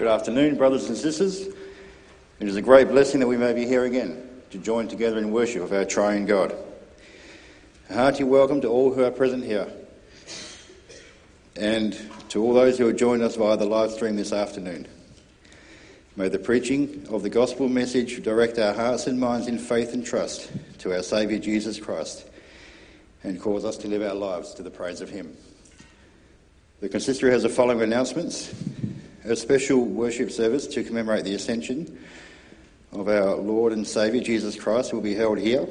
Good afternoon, brothers and sisters. It is a great blessing that we may be here again to join together in worship of our triune God. A hearty welcome to all who are present here and to all those who have joined us via the live stream this afternoon. May the preaching of the gospel message direct our hearts and minds in faith and trust to our Saviour Jesus Christ and cause us to live our lives to the praise of Him. The consistory has the following announcements. A special worship service to commemorate the ascension of our Lord and Saviour Jesus Christ will be held here,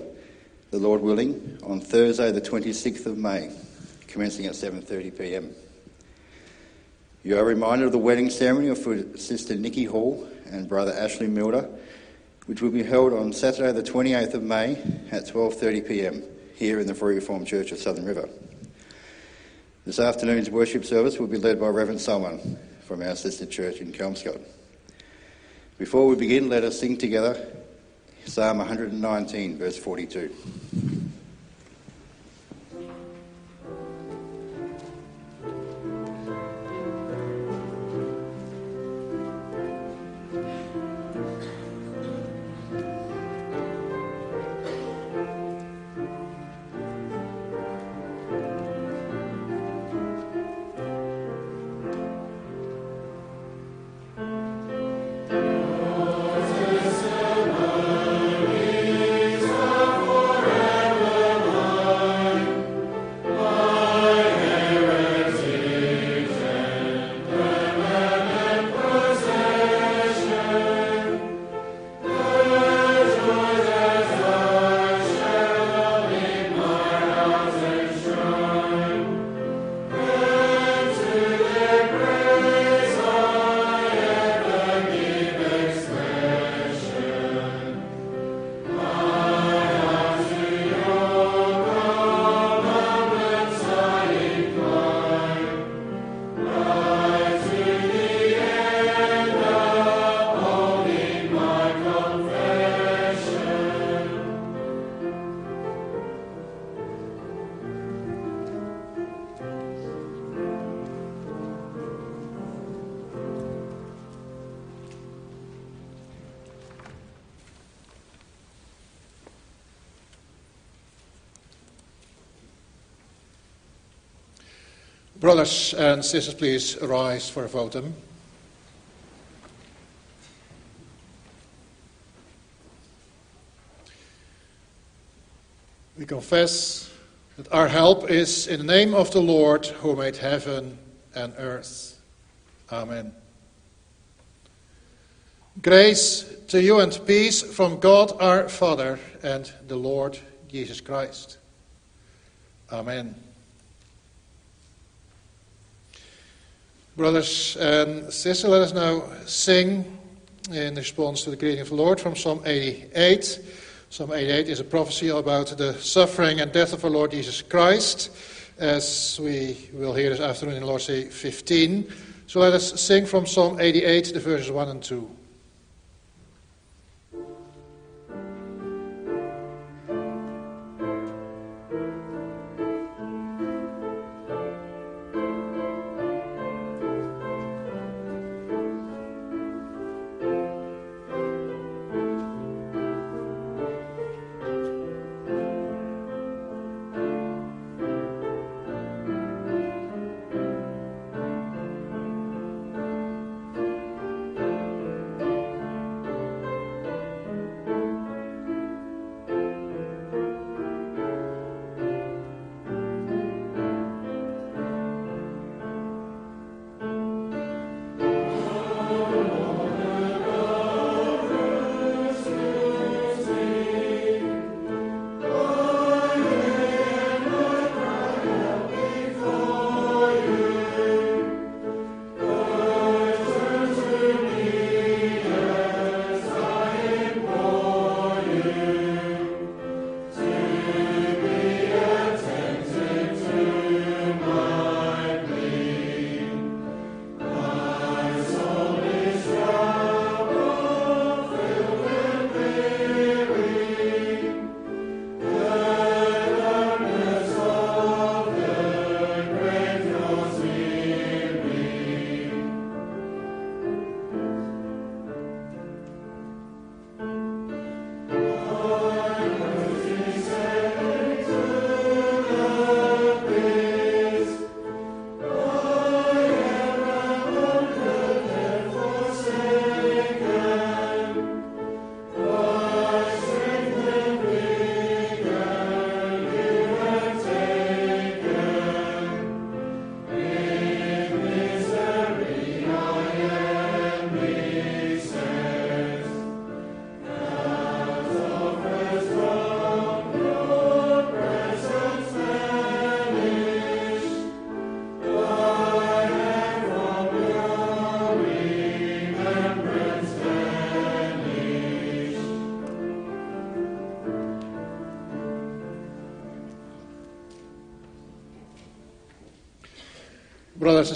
the Lord willing, on Thursday the 26th of May, commencing at 7:30 p.m. You are reminded of the wedding ceremony of Sister Nikki Hall and Brother Ashley Milder, which will be held on Saturday the 28th of May at 12:30 p.m. here in the Free Reformed Church of Southern River. This afternoon's worship service will be led by Reverend Salman from our sister church in Kelmscott. Before we begin, let us sing together Psalm 119, verse 42. Brothers and sisters, please rise for a votum. We confess that our help is in the name of the Lord who made heaven and earth. Amen. Grace to you and peace from God our Father and the Lord Jesus Christ. Amen. Brothers ehm, and sisters, let us now sing in response to the greeting of the Lord from Psalm 88. Psalm 88 is a prophecy about the suffering and death of our Lord Jesus Christ, as we will hear this afternoon in Lord's Day 15. So let us sing from Psalm 88, the verses 1 and 2.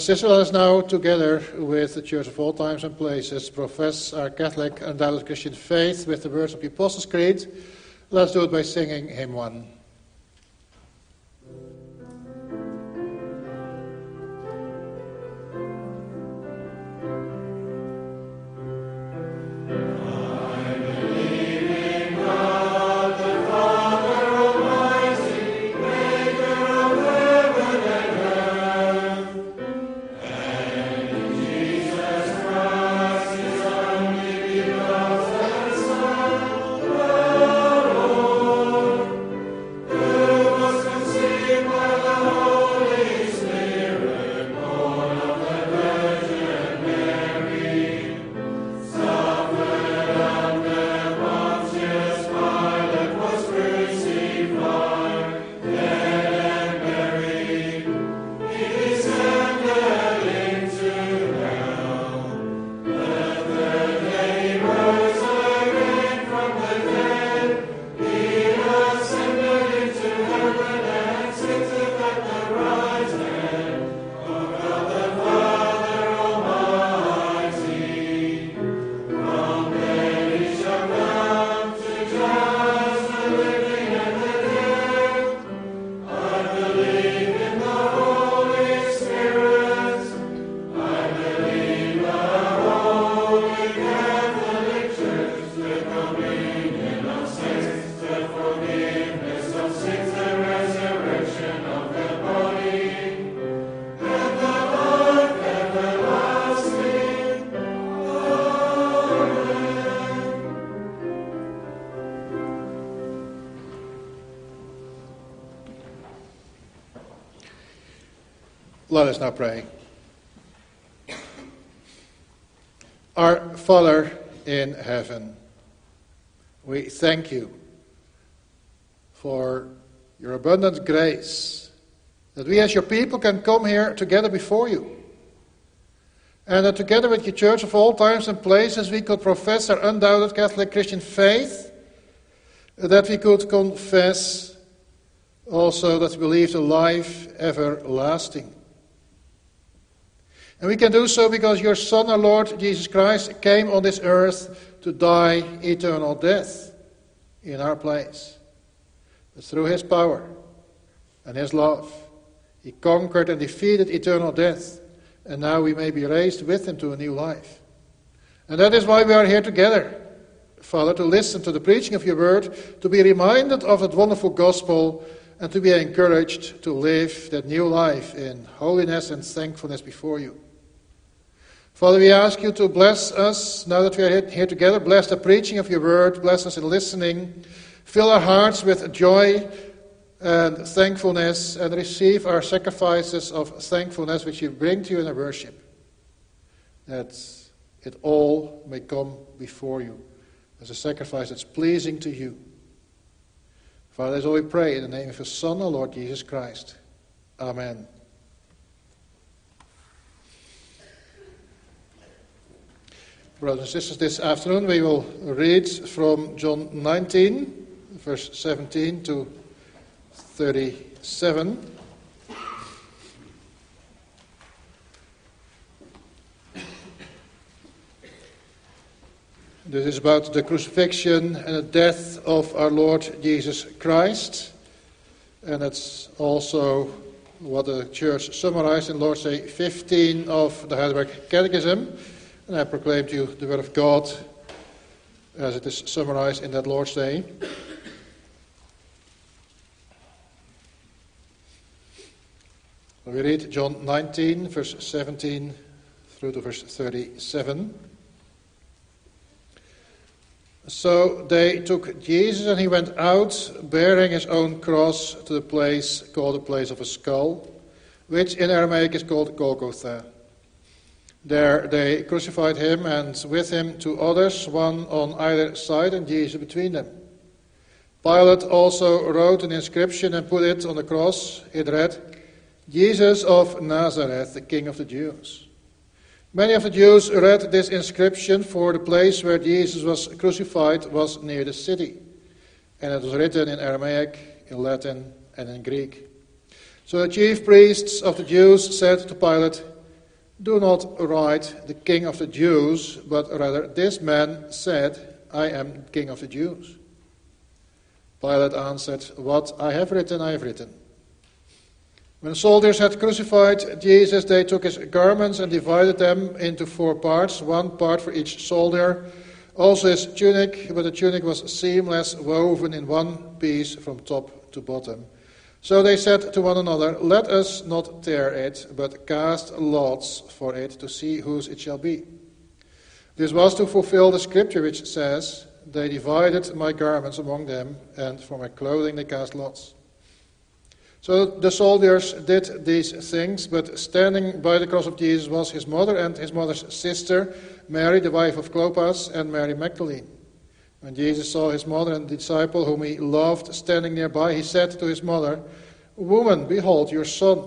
Us now, together with the Church of all times and places, profess our Catholic and undoubted Christian faith with the words of the Apostles' Creed. Let's do it by singing hymn 1. Let us now pray. Our Father in heaven, we thank you for your abundant grace that we as your people can come here together before you. And that together with your church of all times and places we could profess our undoubted Catholic Christian faith, that we could confess also that we believe the life everlasting. And we can do so because your Son, our Lord Jesus Christ, came on this earth to die eternal death in our place. But through his power and his love, he conquered and defeated eternal death. And now we may be raised with him to a new life. And that is why we are here together, Father, to listen to the preaching of your word, to be reminded of that wonderful gospel, and to be encouraged to live that new life in holiness and thankfulness before you. Father, we ask you to bless us now that we are here together. Bless the preaching of your word. Bless us in listening. Fill our hearts with joy and thankfulness and receive our sacrifices of thankfulness which you bring to you in our worship. That it all may come before you as a sacrifice that's pleasing to you. Father, as we pray in the name of your Son, our Lord Jesus Christ. Amen. Brothers and sisters, this afternoon we will read from John 19, verse 17 to 37. This is about the crucifixion and the death of our Lord Jesus Christ. And it's also what the church summarized in Lord's Day 15 of the Heidelberg Catechism. And I proclaim to you the Word of God as it is summarized in that Lord's Day. We read John 19, verse 17 through to verse 37. So they took Jesus and he went out bearing his own cross to the place called the place of a skull, which in Aramaic is called Golgotha. There they crucified him, and with him two others, one on either side, and Jesus between them. Pilate also wrote an inscription and put it on the cross. It read, Jesus of Nazareth, the King of the Jews. Many of the Jews read this inscription, for the place where Jesus was crucified was near the city, and it was written in Aramaic, in Latin, and in Greek. So the chief priests of the Jews said to Pilate, Do not write the king of the Jews, but rather, this man said, I am king of the Jews. Pilate answered, What I have written, I have written. When the soldiers had crucified Jesus, they took his garments and divided them into four parts, one part for each soldier. Also his tunic, but the tunic was seamless, woven in one piece from top to bottom. So they said to one another, Let us not tear it, but cast lots for it to see whose it shall be. This was to fulfill the scripture which says, They divided my garments among them, and for my clothing they cast lots. So the soldiers did these things, but standing by the cross of Jesus was his mother and his mother's sister, Mary, the wife of Clopas, and Mary Magdalene. When Jesus saw his mother and the disciple whom he loved standing nearby, he said to his mother, Woman, behold your son.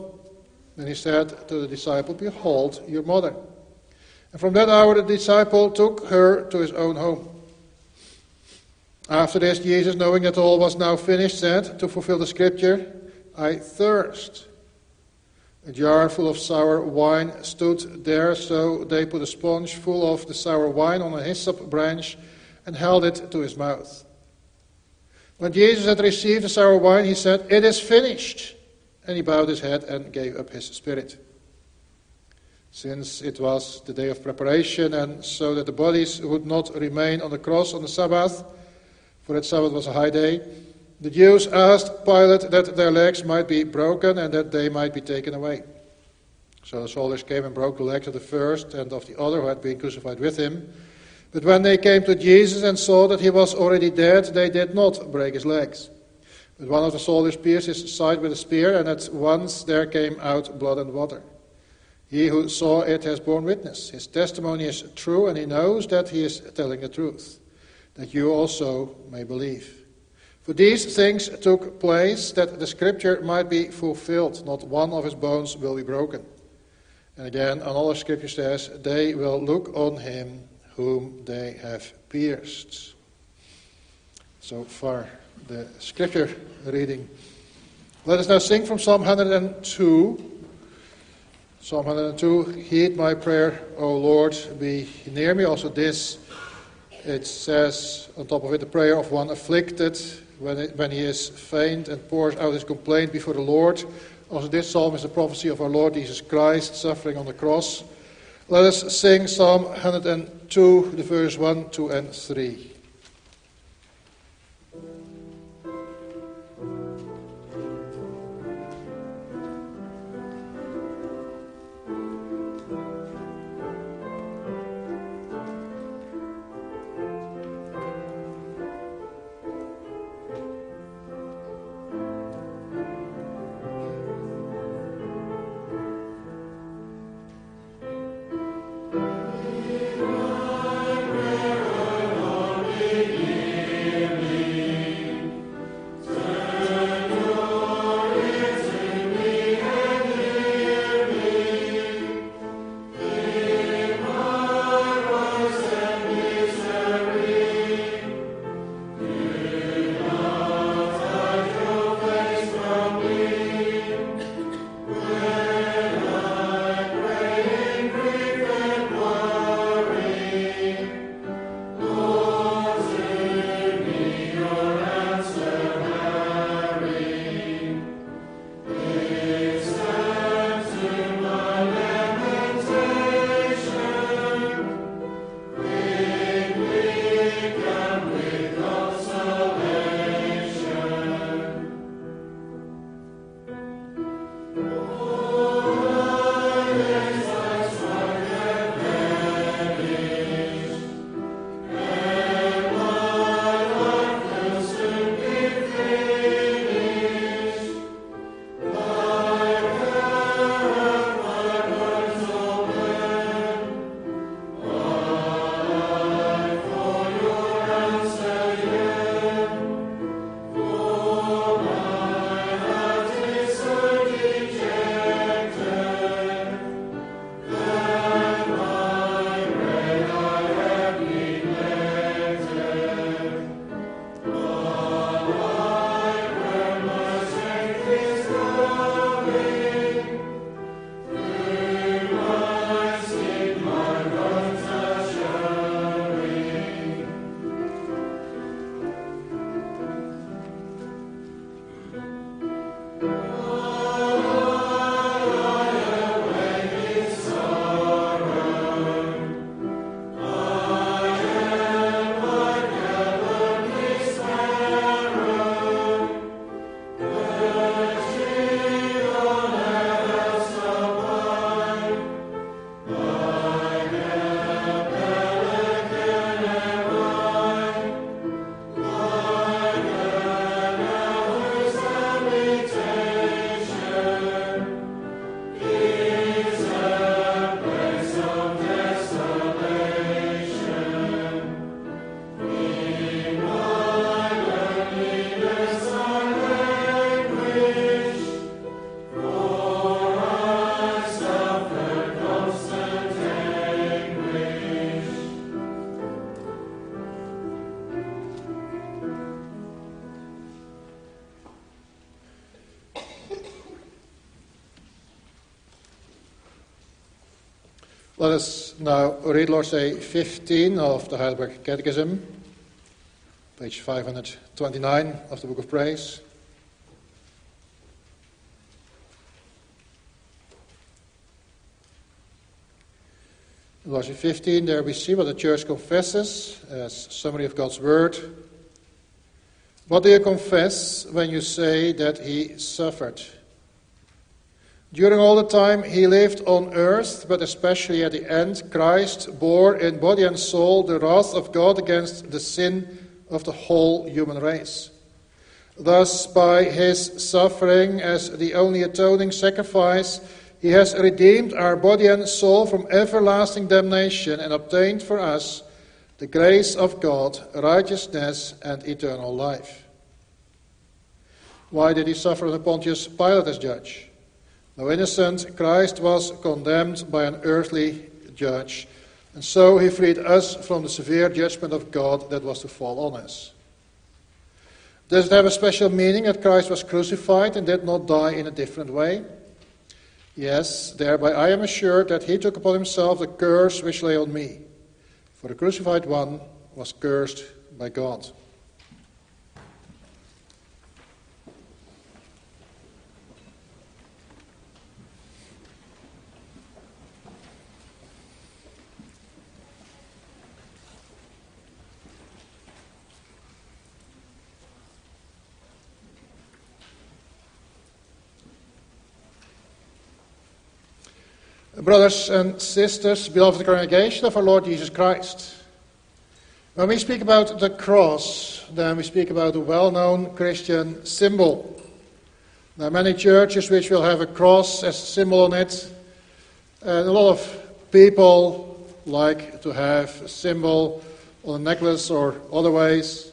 Then he said to the disciple, Behold your mother. And from that hour the disciple took her to his own home. After this, Jesus, knowing that all was now finished, said, to fulfill the scripture, I thirst. A jar full of sour wine stood there, so they put a sponge full of the sour wine on a hyssop branch and held it to his mouth. When Jesus had received the sour wine, he said, It is finished. And he bowed his head and gave up his spirit. Since it was the day of preparation, and so that the bodies would not remain on the cross on the Sabbath, for that Sabbath was a high day, the Jews asked Pilate that their legs might be broken and that they might be taken away. So the soldiers came and broke the legs of the first and of the other who had been crucified with him. But when they came to Jesus and saw that he was already dead, they did not break his legs. But one of the soldiers pierced his side with a spear, and at once there came out blood and water. He who saw it has borne witness. His testimony is true, and he knows that he is telling the truth, that you also may believe. For these things took place that the scripture might be fulfilled. Not one of his bones will be broken. And again, another scripture says, They will look on him whom they have pierced. So far, the scripture reading. Let us now sing from Psalm 102. Psalm 102 Heed my prayer, O Lord, be near me. Also, this it says on top of it the prayer of one afflicted when, it, when he is faint and pours out his complaint before the Lord. Also, this psalm is a prophecy of our Lord Jesus Christ suffering on the cross. Let us sing Psalm 102, the verse 1, 2, and 3. Let us now read Lord's Day 15 of the Heidelberg Catechism, page 529 of the Book of Praise. In Lord's Day 15, there we see what the Church confesses as summary of God's Word. What do you confess when you say that He suffered? During all the time he lived on earth, but especially at the end, Christ bore in body and soul the wrath of God against the sin of the whole human race. Thus, by his suffering as the only atoning sacrifice, he has redeemed our body and soul from everlasting damnation and obtained for us the grace of God, righteousness, and eternal life. Why did he suffer under Pontius Pilate as judge? Though innocent, Christ was condemned by an earthly judge, and so he freed us from the severe judgment of God that was to fall on us. Does it have a special meaning that Christ was crucified and did not die in a different way? Yes, thereby I am assured that he took upon himself the curse which lay on me. For the crucified one was cursed by God. Brothers and sisters, beloved congregation of our Lord Jesus Christ. When we speak about the cross, then we speak about a well known Christian symbol. There are many churches which will have a cross as a symbol on it, and a lot of people like to have a symbol on a necklace or other ways.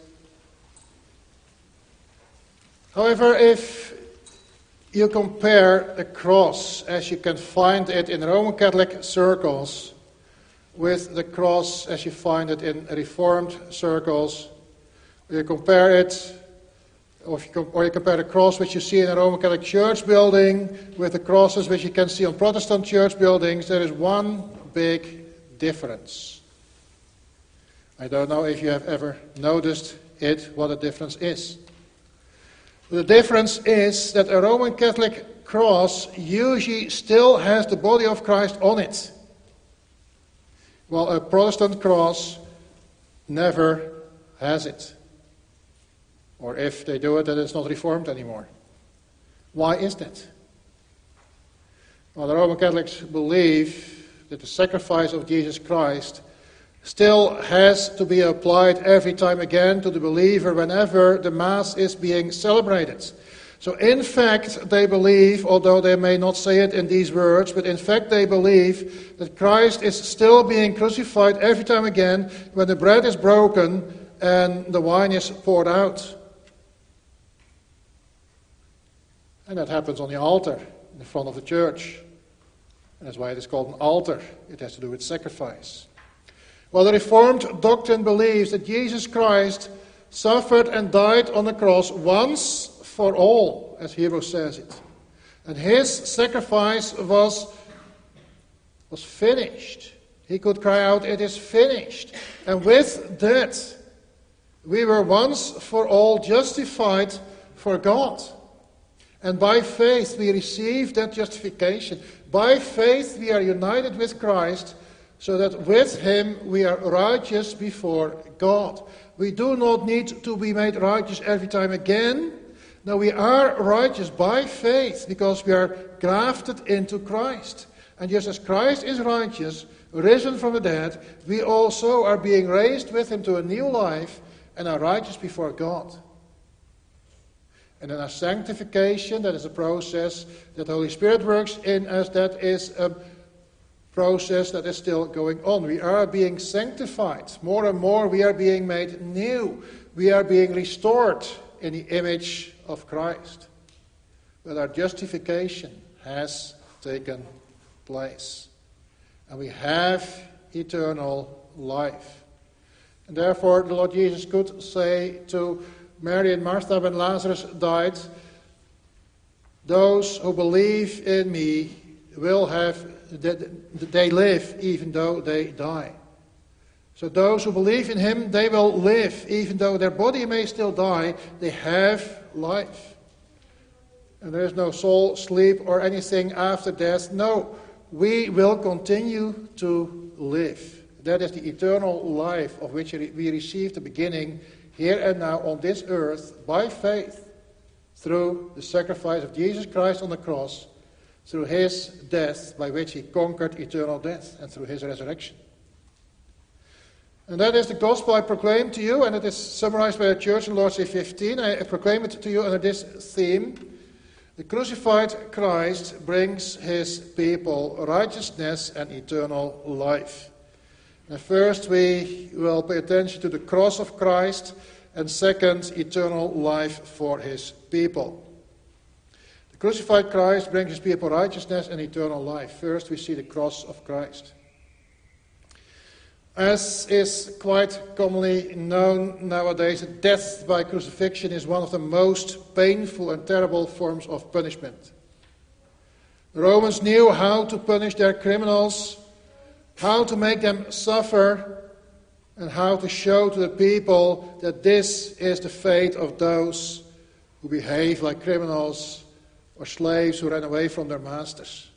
However, if you compare the cross as you can find it in Roman Catholic circles with the cross as you find it in Reformed circles. You compare it, or you, or you compare the cross which you see in a Roman Catholic church building with the crosses which you can see on Protestant church buildings, there is one big difference. I don't know if you have ever noticed it, what the difference is. The difference is that a Roman Catholic cross usually still has the body of Christ on it, while a Protestant cross never has it. Or if they do it, then it's not reformed anymore. Why is that? Well, the Roman Catholics believe that the sacrifice of Jesus Christ still has to be applied every time again to the believer whenever the Mass is being celebrated. So, in fact, they believe, although they may not say it in these words, but in fact, they believe that Christ is still being crucified every time again when the bread is broken and the wine is poured out. And that happens on the altar in the front of the church. And that's why it is called an altar. It has to do with sacrifice. Well, the Reformed doctrine believes that Jesus Christ suffered and died on the cross once for all, as Hebrews says it. And his sacrifice was, was finished. He could cry out, It is finished. And with that, we were once for all justified for God. And by faith, we receive that justification. By faith, we are united with Christ so that with him we are righteous before God. We do not need to be made righteous every time again. No, we are righteous by faith because we are grafted into Christ. And just as Christ is righteous, risen from the dead, we also are being raised with him to a new life and are righteous before God. And then our sanctification, that is a process that the Holy Spirit works in us, that is a process that is still going on. We are being sanctified. More and more, we are being made new. We are being restored in the image of Christ. But our justification has taken place. And we have eternal life. And therefore, the Lord Jesus could say to Mary and Martha when Lazarus died, Those who believe in me will have, that they live even though they die. So those who believe in him, they will live. Even though their body may still die, they have life. And there is no soul, sleep, or anything after death. No, we will continue to live. That is the eternal life of which we receive the beginning here and now on this earth by faith through the sacrifice of Jesus Christ on the cross, through his death by which he conquered eternal death, and through his resurrection. And that is the gospel I proclaim to you, and it is summarized by the church in Lord's Day 15. I proclaim it to you under this theme. The crucified Christ brings his people righteousness and eternal life. And first, we will pay attention to the cross of Christ, and second, eternal life for his people. Crucified Christ brings his people righteousness and eternal life. First, we see the cross of Christ. As is quite commonly known nowadays, death by crucifixion is one of the most painful and terrible forms of punishment. The Romans knew how to punish their criminals, how to make them suffer, and how to show to the people that this is the fate of those who behave like criminals or slaves who ran away from their masters.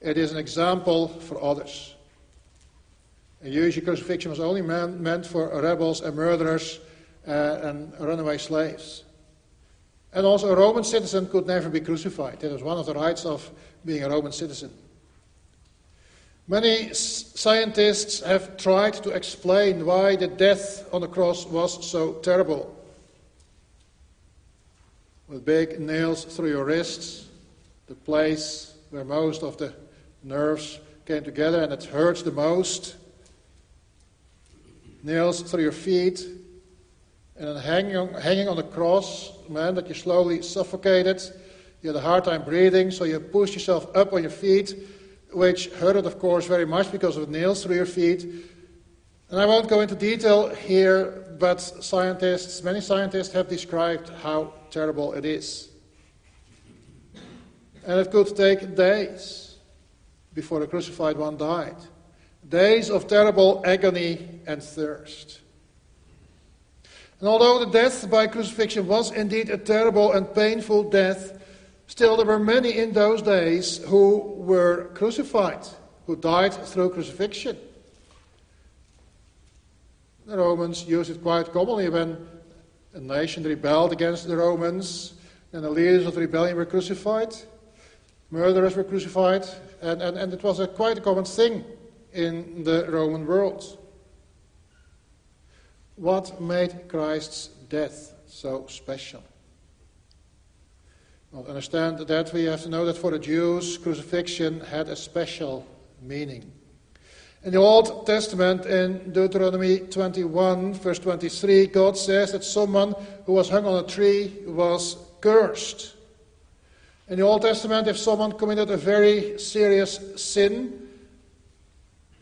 It is an example for others. And usually crucifixion was only man, meant for rebels and murderers uh, and runaway slaves. And also a Roman citizen could never be crucified. That was one of the rights of being a Roman citizen. Many scientists have tried to explain why the death on the cross was so terrible. With big nails through your wrists, the place where most of the nerves came together and it hurts the most nails through your feet, and then hanging on, hanging on the cross, man, that you slowly suffocated. You had a hard time breathing, so you pushed yourself up on your feet, which hurted, of course, very much because of nails through your feet. And I won't go into detail here, but scientists, many scientists have described how terrible it is. And it could take days before the crucified one died. Days of terrible agony and thirst. And although the death by crucifixion was indeed a terrible and painful death, still there were many in those days who were crucified, who died through crucifixion. The Romans used it quite commonly when a nation rebelled against the Romans, and the leaders of the rebellion were crucified, murderers were crucified, and, and, and it was a quite a common thing in the Roman world. What made Christ's death so special? Well, to understand that, we have to know that for the Jews, crucifixion had a special meaning. In the Old Testament, in Deuteronomy 21, verse 23, God says that someone who was hung on a tree was cursed. In the Old Testament, if someone committed a very serious sin,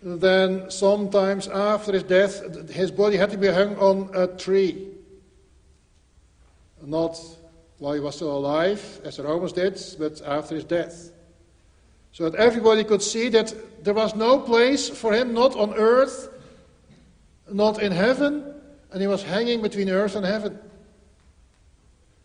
then sometimes after his death, his body had to be hung on a tree. Not while he was still alive, as the Romans did, but after his death. So that everybody could see that there was no place for him, not on earth, not in heaven, and he was hanging between earth and heaven.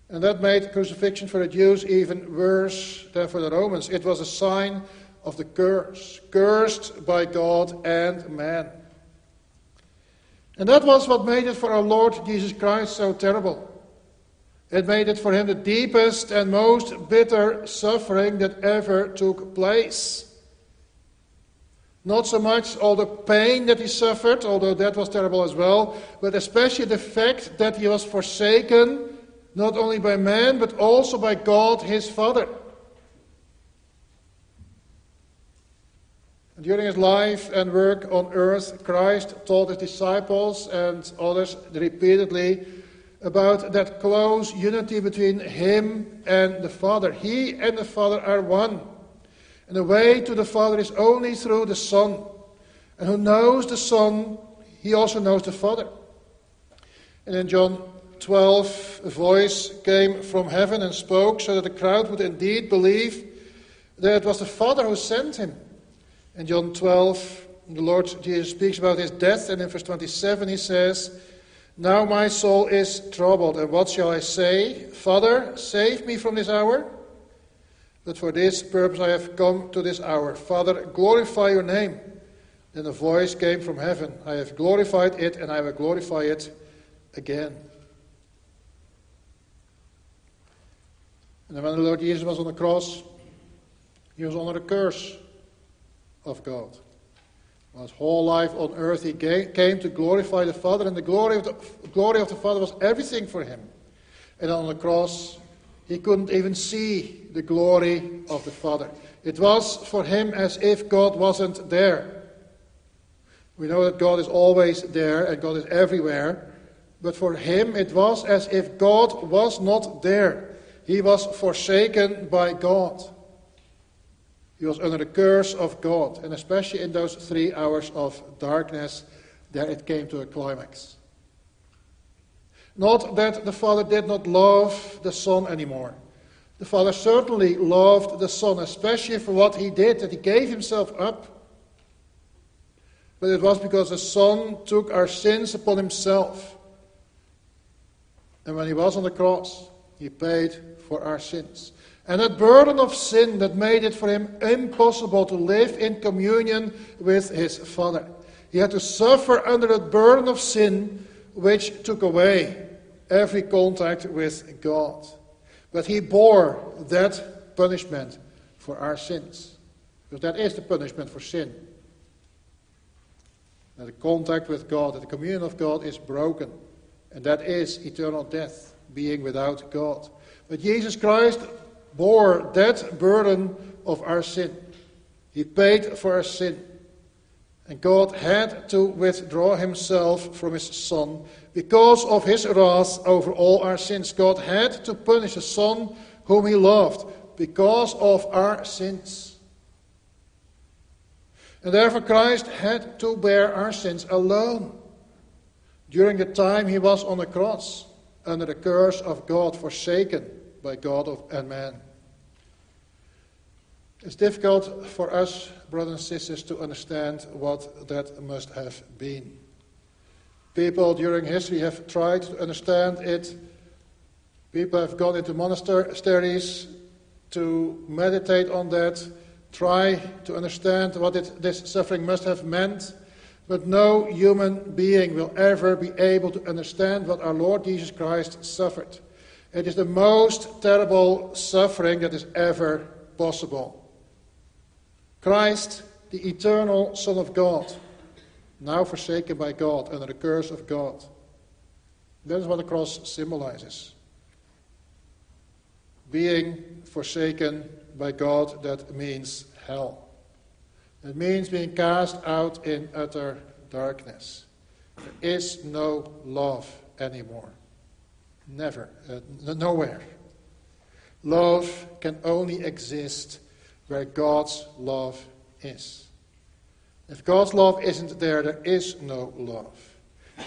And that made crucifixion for the Jews even worse than for the Romans. It was a sign of the curse, cursed by God and man. And that was what made it for our Lord Jesus Christ so terrible. It made it for him the deepest and most bitter suffering that ever took place. Not so much all the pain that he suffered, although that was terrible as well, but especially the fact that he was forsaken not only by man but also by God his Father. During his life and work on earth, Christ told his disciples and others repeatedly about that close unity between him and the Father. He and the Father are one. And the way to the Father is only through the Son. And who knows the Son, he also knows the Father. And in John 12, a voice came from heaven and spoke so that the crowd would indeed believe that it was the Father who sent him. In John 12, the Lord Jesus speaks about his death, and in verse 27 he says, Now my soul is troubled, and what shall I say? Father, save me from this hour? But for this purpose I have come to this hour. Father, glorify your name. Then a voice came from heaven I have glorified it, and I will glorify it again. And when the Lord Jesus was on the cross, he was under the curse of God. His whole life on earth, he came to glorify the Father, and the glory of the, glory of the Father was everything for him. And on the cross, he couldn't even see the glory of the Father. It was for him as if God wasn't there. We know that God is always there and God is everywhere, but for him it was as if God was not there. He was forsaken by God. He was under the curse of God, and especially in those three hours of darkness, there it came to a climax. Not that the Father did not love the Son anymore. The Father certainly loved the Son, especially for what he did, that he gave himself up. But it was because the Son took our sins upon himself. And when he was on the cross, he paid for our sins. And that burden of sin that made it for him impossible to live in communion with his Father. He had to suffer under that burden of sin which took away every contact with God. But he bore that punishment for our sins. Because that is the punishment for sin. That the contact with God, that the communion of God is broken. And that is eternal death, being without God. But Jesus Christ bore that burden of our sin. He paid for our sin. And God had to withdraw himself from his Son because of his wrath over all our sins. God had to punish the Son whom he loved because of our sins. And therefore, Christ had to bear our sins alone during the time he was on the cross under the curse of God, forsaken by God and man. It's difficult for us, brothers and sisters, to understand what that must have been. People during history have tried to understand it. People have gone into monasteries to meditate on that, try to understand what it, this suffering must have meant. But no human being will ever be able to understand what our Lord Jesus Christ suffered. It is the most terrible suffering that is ever possible. Christ, the eternal Son of God, now forsaken by God under the curse of God. That is what the cross symbolizes. Being forsaken by God, that means hell. It means being cast out in utter darkness. There is no love anymore. Never. Uh, nowhere. Love can only exist where God's love is. If God's love isn't there, there is no love.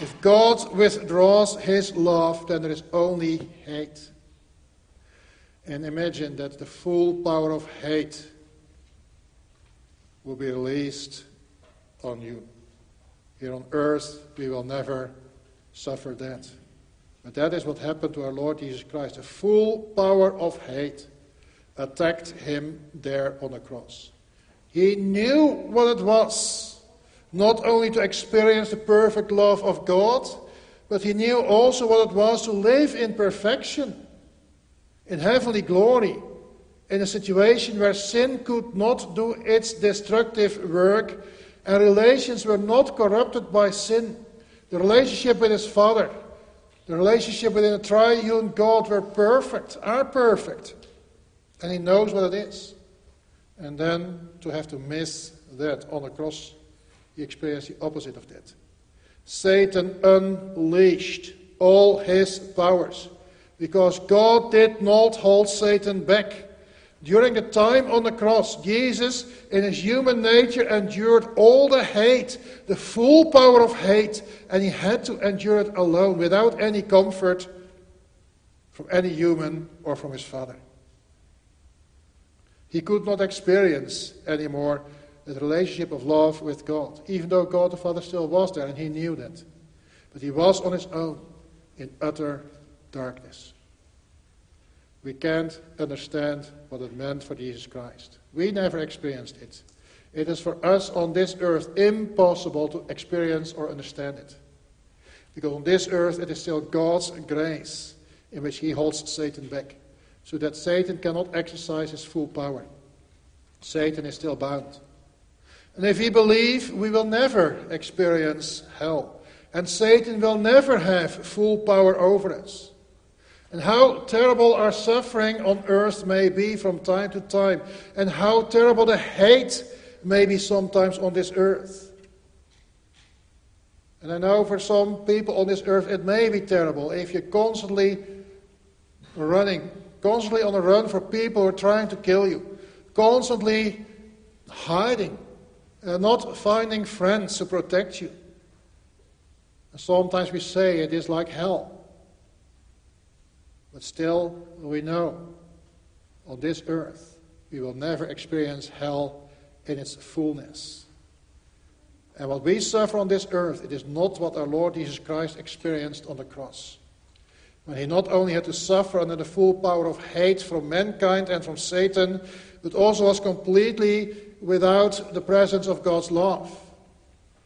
If God withdraws his love, then there is only hate. And imagine that the full power of hate will be released on you. Here on earth, we will never suffer that. But that is what happened to our Lord Jesus Christ. The full power of hate attacked him there on the cross. He knew what it was, not only to experience the perfect love of God, but he knew also what it was to live in perfection, in heavenly glory, in a situation where sin could not do its destructive work and relations were not corrupted by sin. The relationship with his Father, the relationship within a triune God were perfect, are perfect. And he knows what it is. And then to have to miss that on the cross, he experienced the opposite of that. Satan unleashed all his powers because God did not hold Satan back. During the time on the cross, Jesus, in his human nature, endured all the hate, the full power of hate, and he had to endure it alone without any comfort from any human or from his Father. He could not experience anymore the relationship of love with God, even though God the Father still was there and he knew that. But he was on his own in utter darkness. We can't understand what it meant for Jesus Christ. We never experienced it. It is for us on this earth impossible to experience or understand it. Because on this earth it is still God's grace in which he holds Satan back, so that Satan cannot exercise his full power. Satan is still bound. And if we believe, we will never experience hell. And Satan will never have full power over us. And how terrible our suffering on earth may be from time to time, and how terrible the hate may be sometimes on this earth. And I know for some people on this earth it may be terrible if you're constantly running, constantly on the run for people who are trying to kill you, constantly hiding, and not finding friends to protect you. And sometimes we say it is like hell. But still, we know on this earth we will never experience hell in its fullness. And what we suffer on this earth, it is not what our Lord Jesus Christ experienced on the cross. When he not only had to suffer under the full power of hate from mankind and from Satan, but also was completely without the presence of God's love.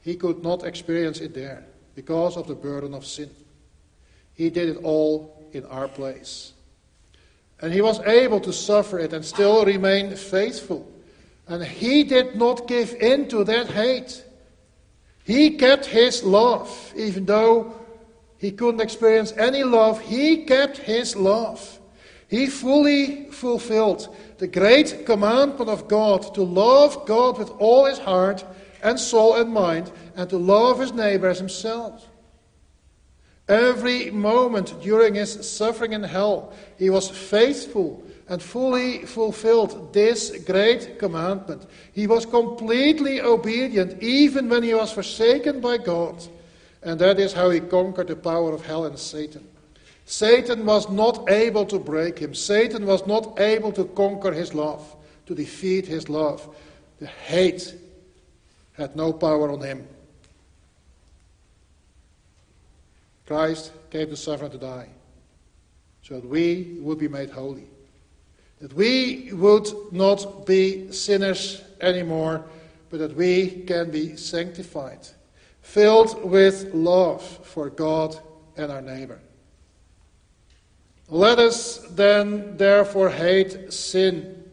He could not experience it there because of the burden of sin. He did it all in our place. And he was able to suffer it and still remain faithful. And he did not give in to that hate. He kept his love, even though he couldn't experience any love, he kept his love. He fully fulfilled the great commandment of God to love God with all his heart and soul and mind, and to love his neighbor as himself. Every moment during his suffering in hell, he was faithful and fully fulfilled this great commandment. He was completely obedient, even when he was forsaken by God. And that is how he conquered the power of hell and Satan. Satan was not able to break him. Satan was not able to conquer his love, to defeat his love. The hate had no power on him. Christ came to suffer and to die so that we would be made holy. That we would not be sinners anymore, but that we can be sanctified, filled with love for God and our neighbor. Let us then, therefore, hate sin,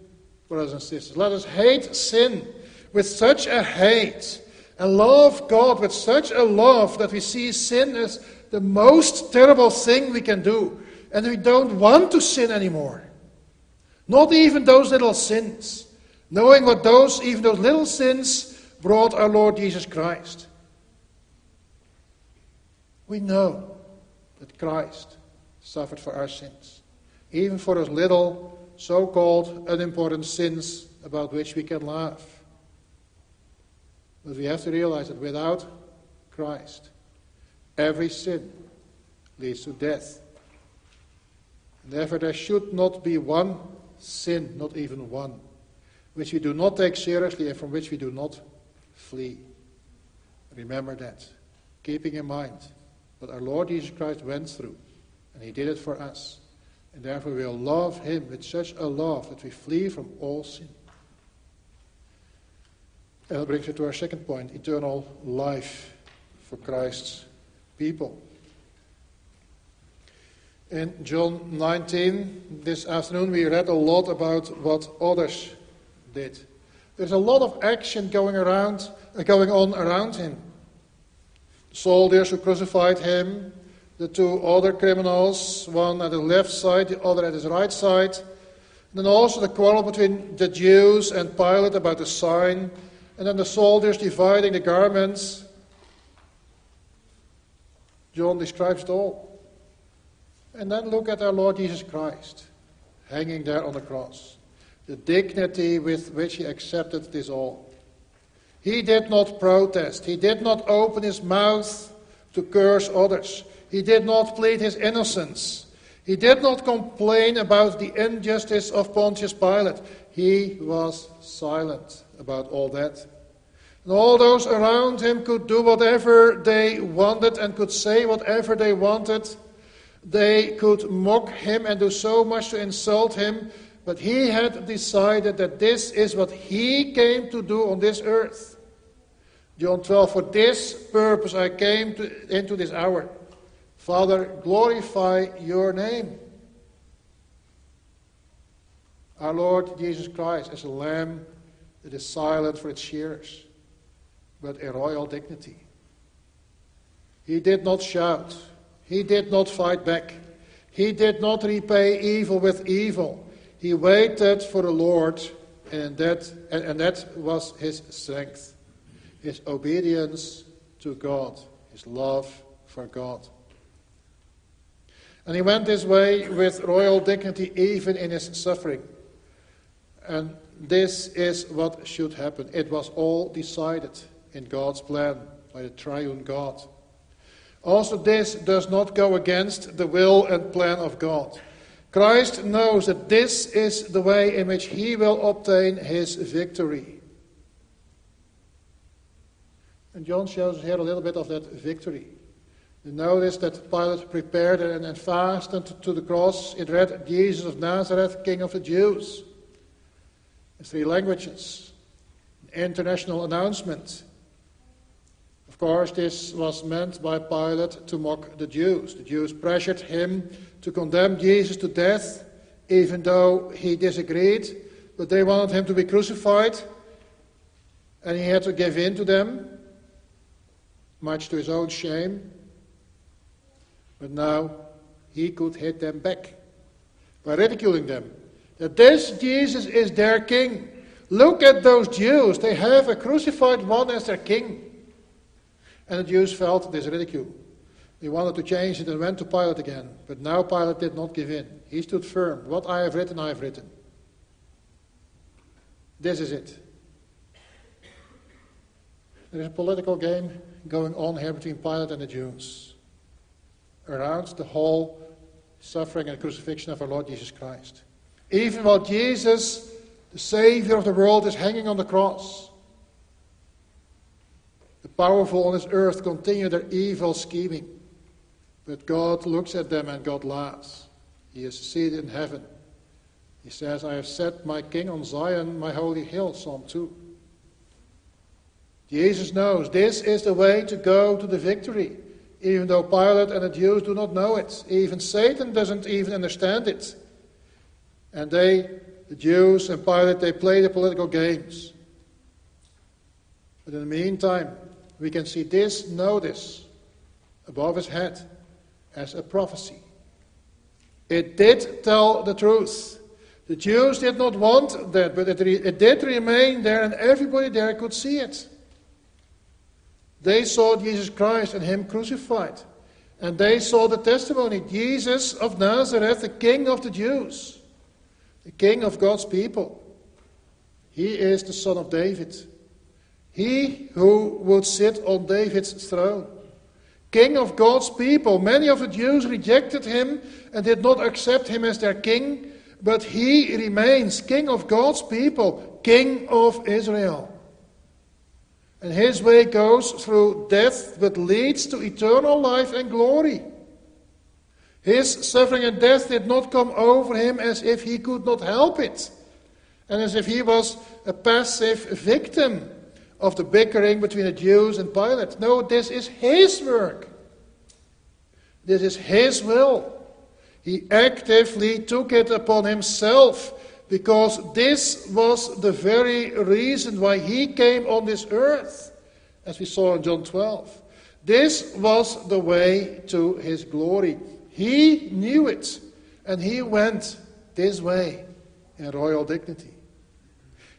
brothers and sisters. Let us hate sin with such a hate and love God with such a love that we see sin as the most terrible thing we can do. And we don't want to sin anymore. Not even those little sins. Knowing what those, even those little sins, brought our Lord Jesus Christ. We know that Christ suffered for our sins. Even for those little, so called unimportant sins about which we can laugh. But we have to realize that without Christ, Every sin leads to death. Therefore, there should not be one sin, not even one, which we do not take seriously and from which we do not flee. Remember that, keeping in mind what our Lord Jesus Christ went through, and He did it for us. And therefore, we will love Him with such a love that we flee from all sin. And that brings us to our second point eternal life for Christ's people. In John 19 this afternoon, we read a lot about what others did. There's a lot of action going around, uh, going on around him. The Soldiers who crucified him, the two other criminals, one at the left side, the other at his right side. And then also the quarrel between the Jews and Pilate about the sign, and then the soldiers dividing the garments. John describes it all. And then look at our Lord Jesus Christ hanging there on the cross. The dignity with which he accepted this all. He did not protest. He did not open his mouth to curse others. He did not plead his innocence. He did not complain about the injustice of Pontius Pilate. He was silent about all that. All those around him could do whatever they wanted and could say whatever they wanted. They could mock him and do so much to insult him, but he had decided that this is what he came to do on this earth. John 12, for this purpose I came to, into this hour. Father, glorify your name. Our Lord Jesus Christ is a lamb that is silent for its shearers, but a royal dignity. He did not shout. He did not fight back. He did not repay evil with evil. He waited for the Lord, and that, and, and that was his strength, his obedience to God, his love for God. And he went his way with royal dignity even in his suffering. And this is what should happen. It was all decided in God's plan by the triune God. Also, this does not go against the will and plan of God. Christ knows that this is the way in which he will obtain his victory. And John shows us here a little bit of that victory. You notice that Pilate prepared and, fastened to the cross. It read, Jesus of Nazareth, King of the Jews. In three languages. International announcement. Course, this was meant by Pilate to mock the Jews. The Jews pressured him to condemn Jesus to death, even though he disagreed. But they wanted him to be crucified, and he had to give in to them, much to his own shame. But now he could hit them back by ridiculing them. That this Jesus is their king. Look at those Jews. They have a crucified one as their king. And the Jews felt this ridicule. They wanted to change it and went to Pilate again. But now Pilate did not give in. He stood firm. What I have written, I have written. This is it. There is a political game going on here between Pilate and the Jews around the whole suffering and crucifixion of our Lord Jesus Christ. Even while Jesus, the Savior of the world, is hanging on the cross, powerful on this earth continue their evil scheming. But God looks at them and God laughs. He is seated in heaven. He says, I have set my king on Zion, my holy hill, Psalm 2. Jesus knows this is the way to go to the victory even though Pilate and the Jews do not know it. Even Satan doesn't even understand it. And they, the Jews and Pilate, they play the political games. But in the meantime, we can see this notice above his head as a prophecy. It did tell the truth. The Jews did not want that, but it, re- it did remain there, and everybody there could see it. They saw Jesus Christ and Him crucified. And they saw the testimony Jesus of Nazareth, the King of the Jews, the King of God's people. He is the Son of David. He who would sit on David's throne. King of God's people. Many of the Jews rejected him and did not accept him as their king, but he remains King of God's people, King of Israel. And his way goes through death, but leads to eternal life and glory. His suffering and death did not come over him as if he could not help it, and as if he was a passive victim of the bickering between the Jews and Pilate. No, this is his work. This is his will. He actively took it upon himself because this was the very reason why he came on this earth, as we saw in John 12. This was the way to his glory. He knew it, and he went this way in royal dignity.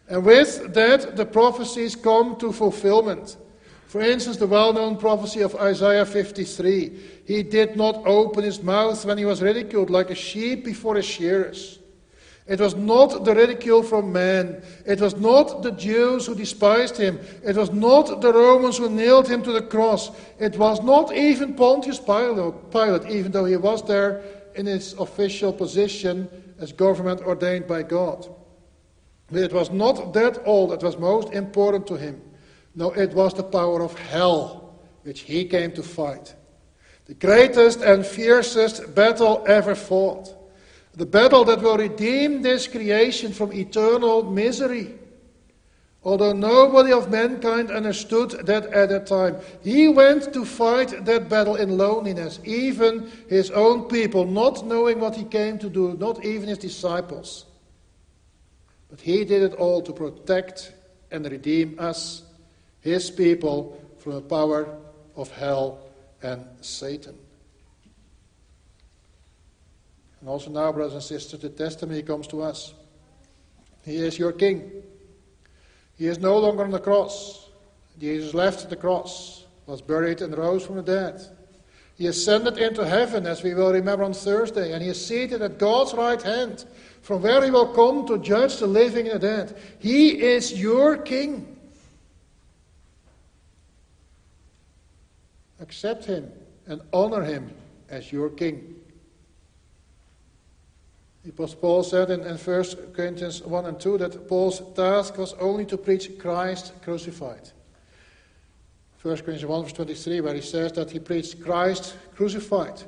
And with that, the prophecies come to fulfillment. For instance, the well known prophecy of Isaiah 53 He did not open his mouth when he was ridiculed, like a sheep before his shearers. It was not the ridicule from men. It was not the Jews who despised him. It was not the Romans who nailed him to the cross. It was not even Pontius Pilate, Pilate even though he was there in his official position as government ordained by God. But it was not that all that was most important to him. No, it was the power of hell which he came to fight. The greatest and fiercest battle ever fought. The battle that will redeem this creation from eternal misery. Although nobody of mankind understood that at that time, he went to fight that battle in loneliness, even his own people, not knowing what he came to do, not even his disciples. But he did it all to protect and redeem us, his people, from the power of hell and Satan. And also now, brothers and sisters, the testimony comes to us. He is your king. He is no longer on the cross. Jesus left the cross, was buried, and rose from the dead. He ascended into heaven, as we will remember on Thursday, and he is seated at God's right hand, from where he will come to judge the living and the dead. He is your king. Accept him and honor him as your king. Apostle Paul said in, in 1 Corinthians 1 and 2 that Paul's task was only to preach Christ crucified. 1 Corinthians 1 verse 23, where he says that he preached Christ crucified,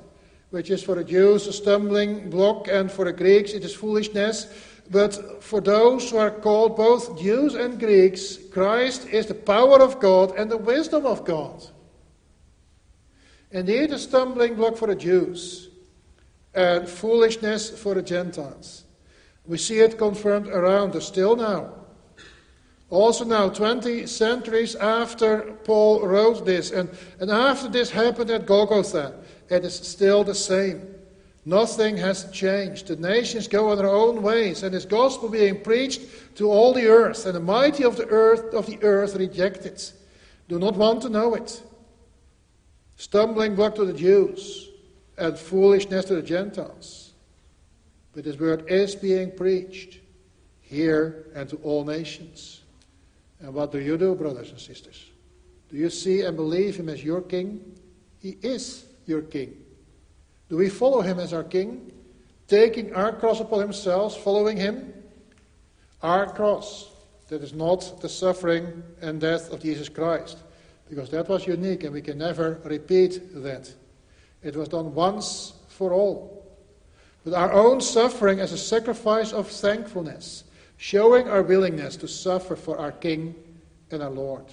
which is for the Jews a stumbling block, and for the Greeks it is foolishness. But for those who are called both Jews and Greeks, Christ is the power of God and the wisdom of God. Indeed, a stumbling block for the Jews and foolishness for the Gentiles. We see it confirmed around us still now. Also, now, 20 centuries after Paul wrote this, and, and after this happened at Golgotha, it is still the same. Nothing has changed. The nations go on their own ways, and this gospel being preached to all the earth, and the mighty of the earth of the earth reject it. Do not want to know it. Stumbling block to the Jews and foolishness to the Gentiles. But this word is being preached here and to all nations. And what do you do, brothers and sisters? Do you see and believe him as your king? He is your king. Do we follow him as our king? Taking our cross upon himself, following him? Our cross, that is not the suffering and death of Jesus Christ, because that was unique and we can never repeat that. It was done once for all. But our own suffering as a sacrifice of thankfulness, showing our willingness to suffer for our King and our Lord.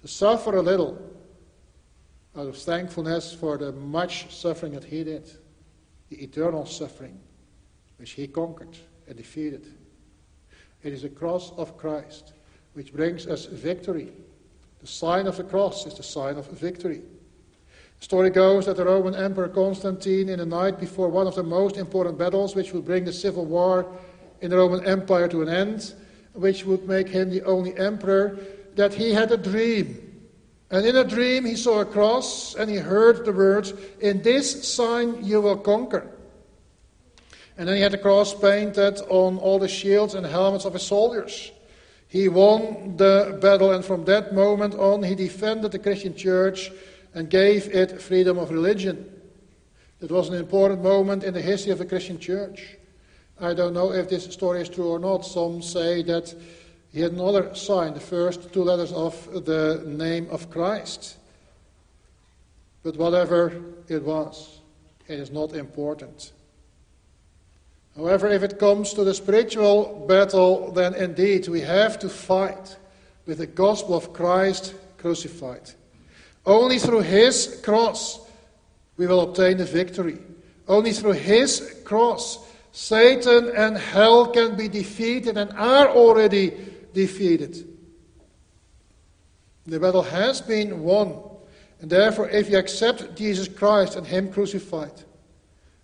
To suffer a little out of thankfulness for the much suffering that He did, the eternal suffering which He conquered and defeated. It is the cross of Christ which brings us victory. The sign of the cross is the sign of victory. The story goes that the Roman Emperor Constantine, in the night before one of the most important battles, which would bring the civil war in the Roman Empire to an end, which would make him the only emperor, that he had a dream. And in a dream, he saw a cross and he heard the words, In this sign you will conquer. And then he had the cross painted on all the shields and helmets of his soldiers. He won the battle, and from that moment on, he defended the Christian church and gave it freedom of religion. It was an important moment in the history of the Christian church. I don't know if this story is true or not. Some say that he had another sign, the first two letters of the name of Christ. But whatever it was, it is not important. However, if it comes to the spiritual battle, then indeed we have to fight with the gospel of Christ crucified. Only through his cross we will obtain the victory. Only through his cross Satan and hell can be defeated and are already defeated. The battle has been won. And therefore, if you accept Jesus Christ and Him crucified,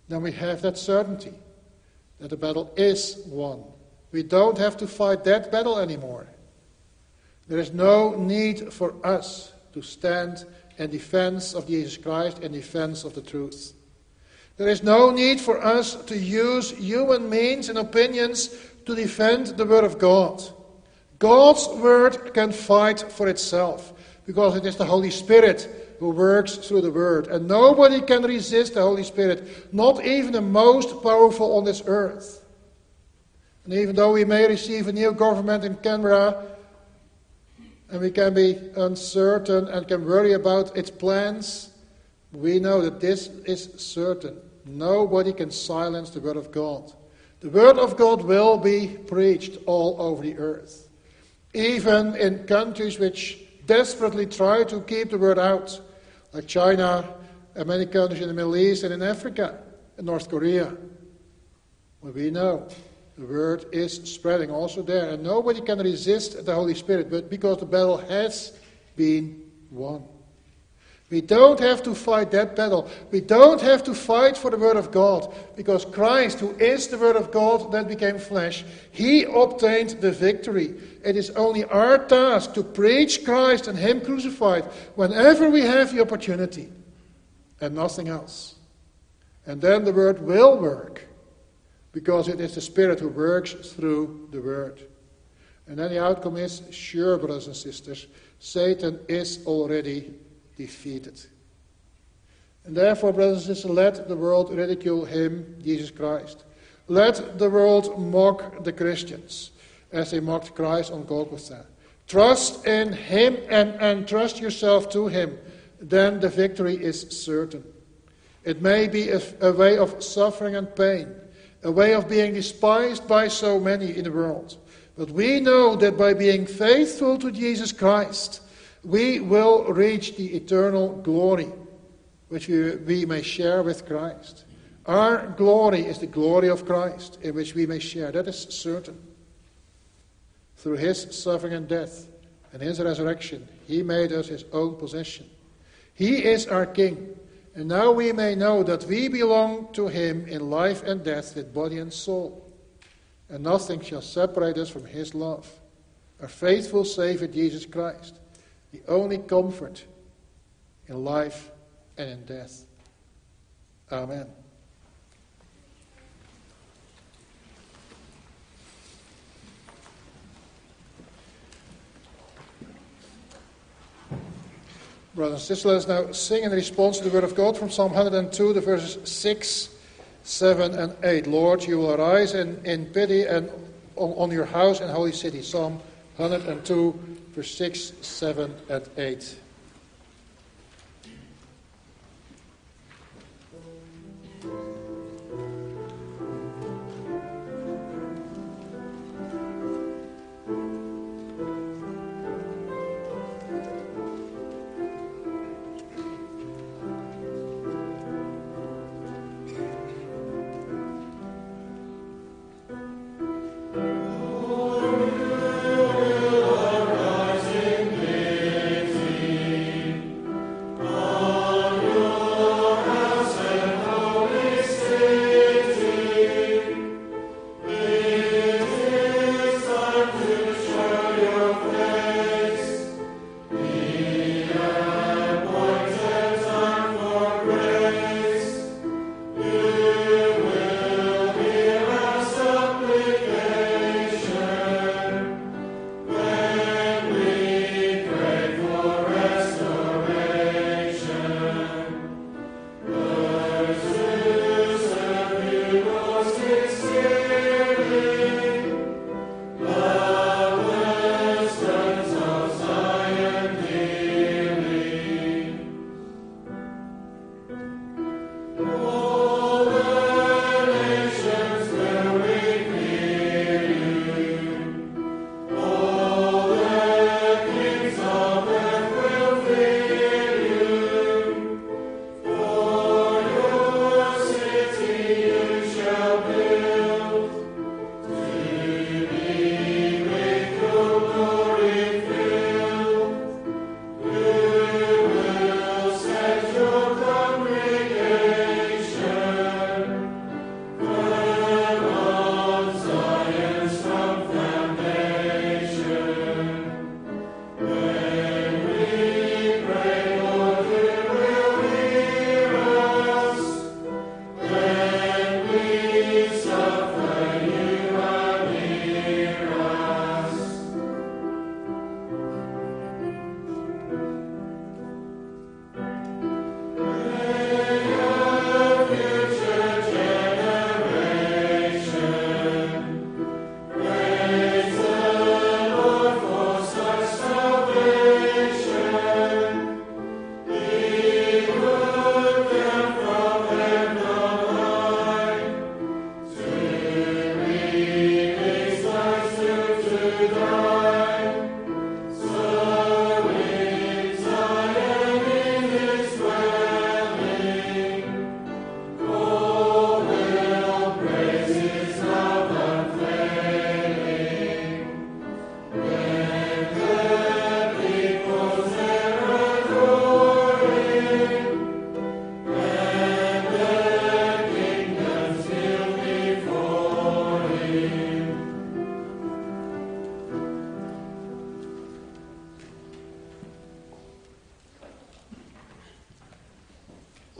then we have that certainty that the battle is won. We don't have to fight that battle anymore. There is no need for us to stand in defense of Jesus Christ, in defense of the truth. There is no need for us to use human means and opinions to defend the Word of God. God's Word can fight for itself because it is the Holy Spirit who works through the Word. And nobody can resist the Holy Spirit, not even the most powerful on this earth. And even though we may receive a new government in Canberra, and we can be uncertain and can worry about its plans, we know that this is certain. Nobody can silence the Word of God. The Word of God will be preached all over the earth. Even in countries which desperately try to keep the Word out, like China and many countries in the Middle East and in Africa and North Korea. Well, we know the Word is spreading also there, and nobody can resist the Holy Spirit, but because the battle has been won. We don't have to fight that battle. We don't have to fight for the Word of God because Christ, who is the Word of God that became flesh, He obtained the victory. It is only our task to preach Christ and Him crucified whenever we have the opportunity and nothing else. And then the Word will work because it is the Spirit who works through the Word. And then the outcome is sure, brothers and sisters, Satan is already defeated. And therefore, brothers and sisters, let the world ridicule him, Jesus Christ. Let the world mock the Christians as they mocked Christ on Golgotha. Trust in him and, and trust yourself to him. Then the victory is certain. It may be a, a way of suffering and pain, a way of being despised by so many in the world. But we know that by being faithful to Jesus Christ, we will reach the eternal glory which we, we may share with Christ. Our glory is the glory of Christ in which we may share. That is certain. Through his suffering and death and his resurrection, he made us his own possession. He is our King. And now we may know that we belong to him in life and death with body and soul. And nothing shall separate us from his love. Our faithful Savior, Jesus Christ the only comfort in life and in death. Amen. Brothers and sisters, let us now sing in response to the word of God from Psalm 102, the verses 6, 7, and 8. Lord, you will arise in, in pity and on, on your house and holy city. Psalm 102, verse 6, 7, and 8.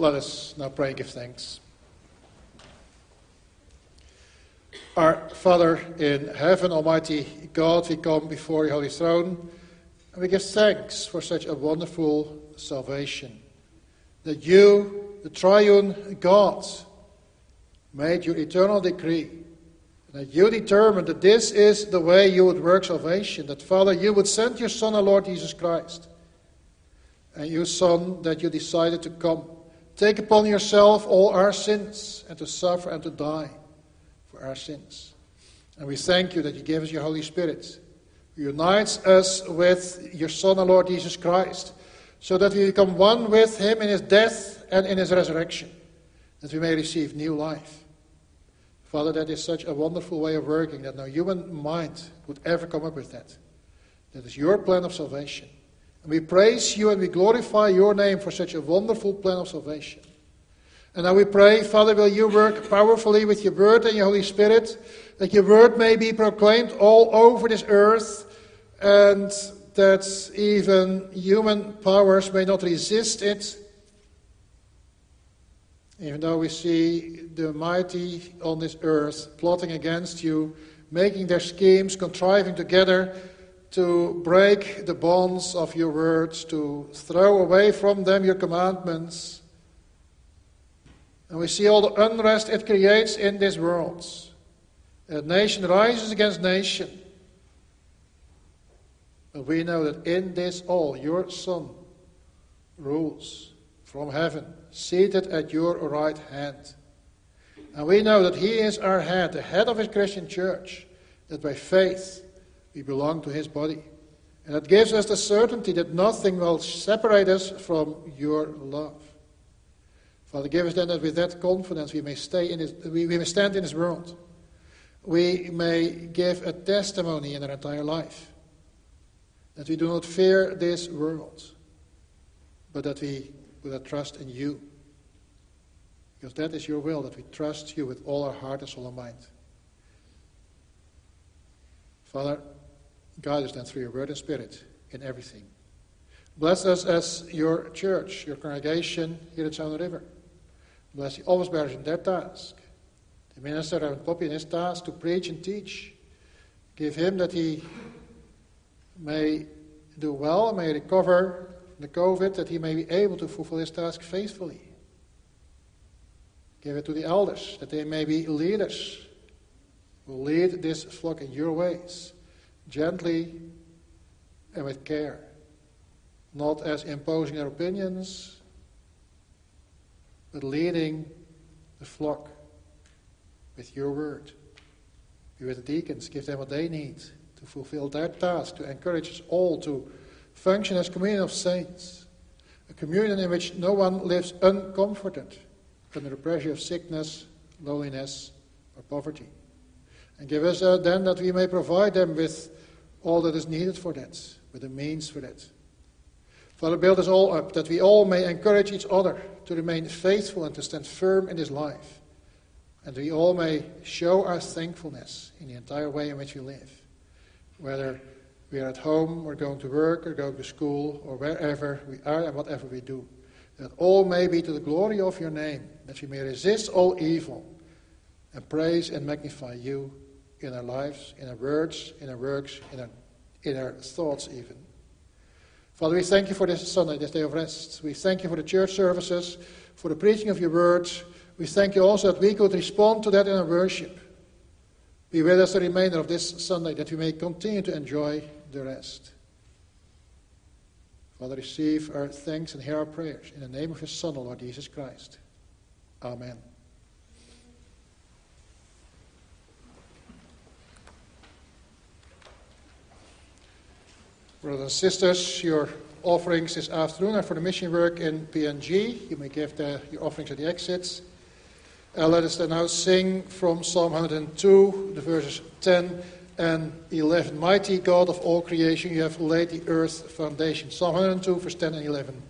Let us now pray and give thanks. Our Father in heaven, Almighty God, we come before your holy throne and we give thanks for such a wonderful salvation. That you, the triune God, made your eternal decree. That you determined that this is the way you would work salvation. That, Father, you would send your Son, our Lord Jesus Christ. And your Son, that you decided to come, take upon yourself all our sins, and to suffer and to die for our sins. And we thank you that you gave us your Holy Spirit, who unites us with your Son, our Lord Jesus Christ, so that we become one with him in his death and in his resurrection, that we may receive new life. Father, that is such a wonderful way of working that no human mind would ever come up with that. That is your plan of salvation. We praise you and we glorify your name for such a wonderful plan of salvation. And now we pray, Father, will you work powerfully with your word and your Holy Spirit, that your word may be proclaimed all over this earth, and that even human powers may not resist it. Even though we see the mighty on this earth plotting against you, making their schemes, contriving together to break the bonds of your words, to throw away from them your commandments. And we see all the unrest it creates in this world. A nation rises against nation. But we know that in this all, your Son rules from heaven, seated at your right hand. And we know that He is our head, the head of His Christian church, that by faith we belong to His body. And that gives us the certainty that nothing will separate us from your love. Father, give us then that with that confidence we may stay in his, we, we may stand in His world. We may give a testimony in our entire life that we do not fear this world, but that we put our trust in you. Because that is your will, that we trust you with all our heart and soul and mind. Father, guide us then through your word and spirit in everything. Bless us as your church, your congregation here at Southern River. Bless the office bearers in their task. The minister, Reverend Poppy, in his task to preach and teach. Give him that he may do well, may recover the COVID, that he may be able to fulfill his task faithfully. Give it to the elders, that they may be leaders who lead this flock in your ways, gently and with care, not as imposing their opinions, but leading the flock with your word. Be with the deacons, give them what they need to fulfill their task, to encourage us all to function as communion of saints, a communion in which no one lives uncomforted under the pressure of sickness, loneliness, or poverty. And give us uh, then that we may provide them with all that is needed for that, with the means for that. Father, build us all up that we all may encourage each other to remain faithful and to stand firm in this life. And we all may show our thankfulness in the entire way in which we live. Whether we are at home or going to work or going to school or wherever we are and whatever we do. That all may be to the glory of your name, that we may resist all evil and praise and magnify you in our lives, in our words, in our works, in our, in our thoughts even. Father, we thank you for this Sunday, this day of rest. We thank you for the church services, for the preaching of your word. We thank you also that we could respond to that in our worship. Be with us the remainder of this Sunday, that we may continue to enjoy the rest. Father, receive our thanks and hear our prayers. In the name of your Son, Lord Jesus Christ. Amen. Brothers and sisters, your offerings this afternoon are for the mission work in PNG. You may give the, your offerings at the exits. Uh, let us then now sing from Psalm 102, the verses 10 and 11. Mighty God of all creation, you have laid the earth's foundation. Psalm 102, verse 10 and 11.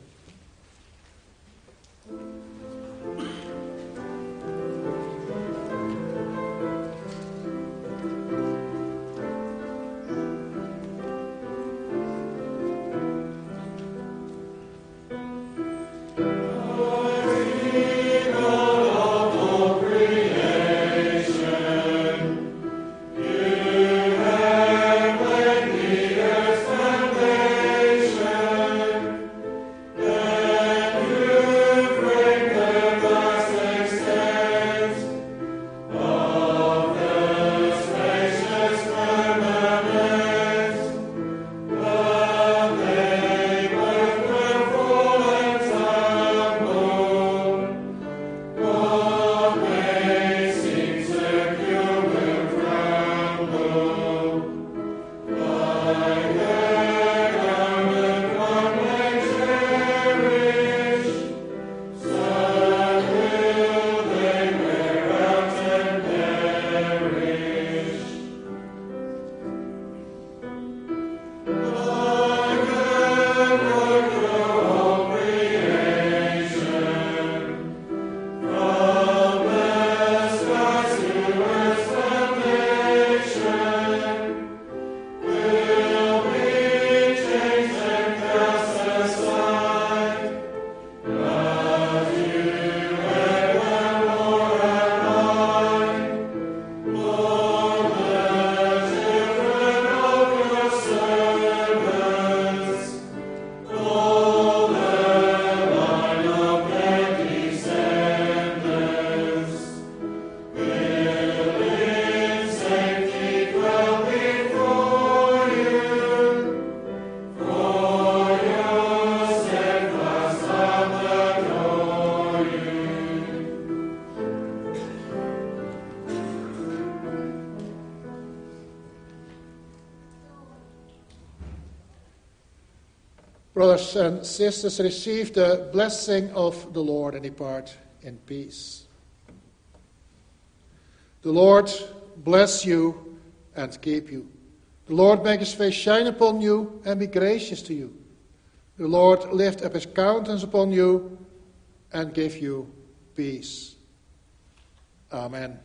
Brothers and sisters, receive the blessing of the Lord and depart in peace. The Lord bless you and keep you. The Lord make his face shine upon you and be gracious to you. The Lord lift up his countenance upon you and give you peace. Amen.